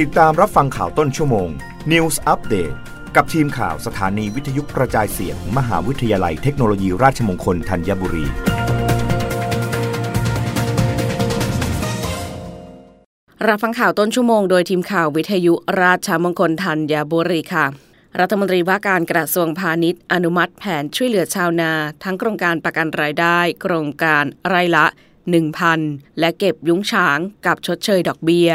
ติดตามรับฟังข่าวต้นชั่วโมง News Update กับทีมข่าวสถานีวิทยุกระจายเสียง มหาวิทยาลัยเทคโนโลยีราชมงคลธัญบุรี รับฟังข่าวต้นชั่วโมงโดยทีมข่าววิทยุราชมงคลธัญบุรีค่ะ รัฐมนตรีว่าการกระทรวงพาณิชย์ อนุมัติแผนช่วยเหลือชาวนา ทั้งโครงการประกันรายได้ โครงการไร่ละ 1,000 และเก็บยุ้งฉางกับชดเชยดอกเบี้ย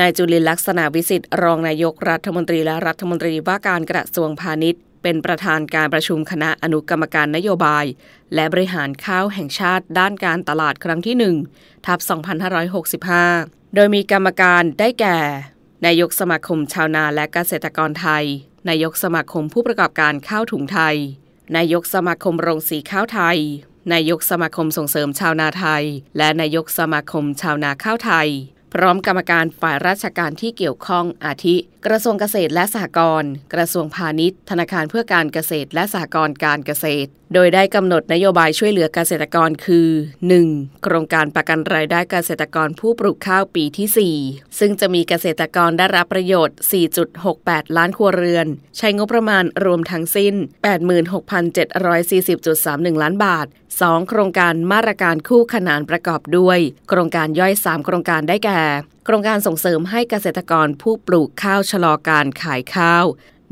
นายจุลินลักษณะวิสิทธิ์รองนายกรัฐมนตรีและรัฐมนตรีว่าการกระทรวงพาณิชย์ เป็นประธานการประชุมคณะอนุกรรมการนโยบาย และบริหารข้าวแห่งชาติด้านการตลาดครั้งที่ 1 ทับ 2565 โดยมีกรรมการได้แก่ นายกสมาคมชาวนาและเกษตรกรไทย นายกสมาคมผู้ประกอบการข้าวถุงไทย นายกสมาคมโรงสีข้าวไทย นายกสมาคมส่งเสริมชาวนาไทย และนายกสมาคมชาวนาข้าวไทย พร้อมกรรมการฝ่ายราชการที่เกี่ยวข้องอาทิ กระทรวงเกษตรและสหกรณ์กระทรวงพาณิชย์ ธนาคารเพื่อการเกษตรและสหกรณ์การเกษตร โดยได้กำหนดนโยบายช่วยเหลือเกษตรกรคือ 1. โครงการประกันรายได้เกษตรกรผู้ปลูกข้าวปีที่ 4 ซึ่งจะมีเกษตรกรได้รับประโยชน์ 4.68 ล้านครัวเรือน ใช้งบประมาณรวมทั้งสิ้น 86,740.31 ล้านบาท 2. โครงการมาตรการคู่ขนานประกอบด้วย โครงการย่อย 3 โครงการได้แก่ โครงการส่งเสริมให้เกษตรกรผู้ปลูกข้าวชะลอการขายข้าว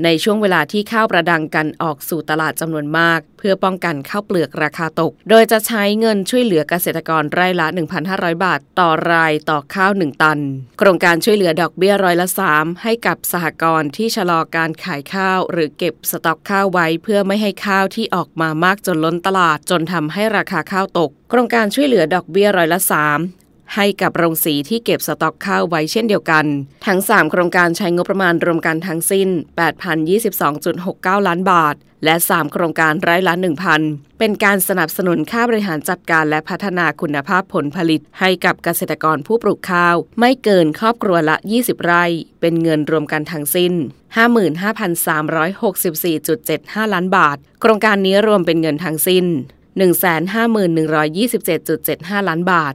ในช่วงเวลาที่ข้าวประดังกันออกสู่ตลาดจำนวนมาก เพื่อป้องกันข้าวเปลือกราคาตก โดยจะใช้เงินช่วยเหลือเกษตรกรไร่ละ 1,500 บาท ต่อรายต่อข้าว 1 ตัน โครงการช่วยเหลือดอกเบี้ยร้อยละ 3 ให้กับสหกรณ์ที่ชะลอการขายข้าว หรือเก็บสต็อกข้าวไว้ เพื่อไม่ให้ข้าวที่ออกมามากจนล้นตลาดจนทำให้ราคาข้าวตก โครงการช่วยเหลือดอกเบี้ยร้อยละ 3 ให้กับโรงสีที่เก็บสต็อกข้าวไว้เช่นเดียวกัน ทั้ง 3 โครงการใช้งบประมาณรวมกันทั้งสิ้น 8,022.69 ล้านบาท และ 3 โครงการไร้ละ1,000 เป็นการสนับสนุนค่าบริหารจัดการและพัฒนาคุณภาพผลผลิต ให้กับเกษตรกรผู้ปลูกข้าว ไม่เกินครอบครัวละ 20 ไร่ เป็นเงินรวมกันทั้งสิ้น 55,364.75 ล้านบาท โครงการนี้รวมเป็นเงินทั้งสิ้น 151,127.75 ล้านบาท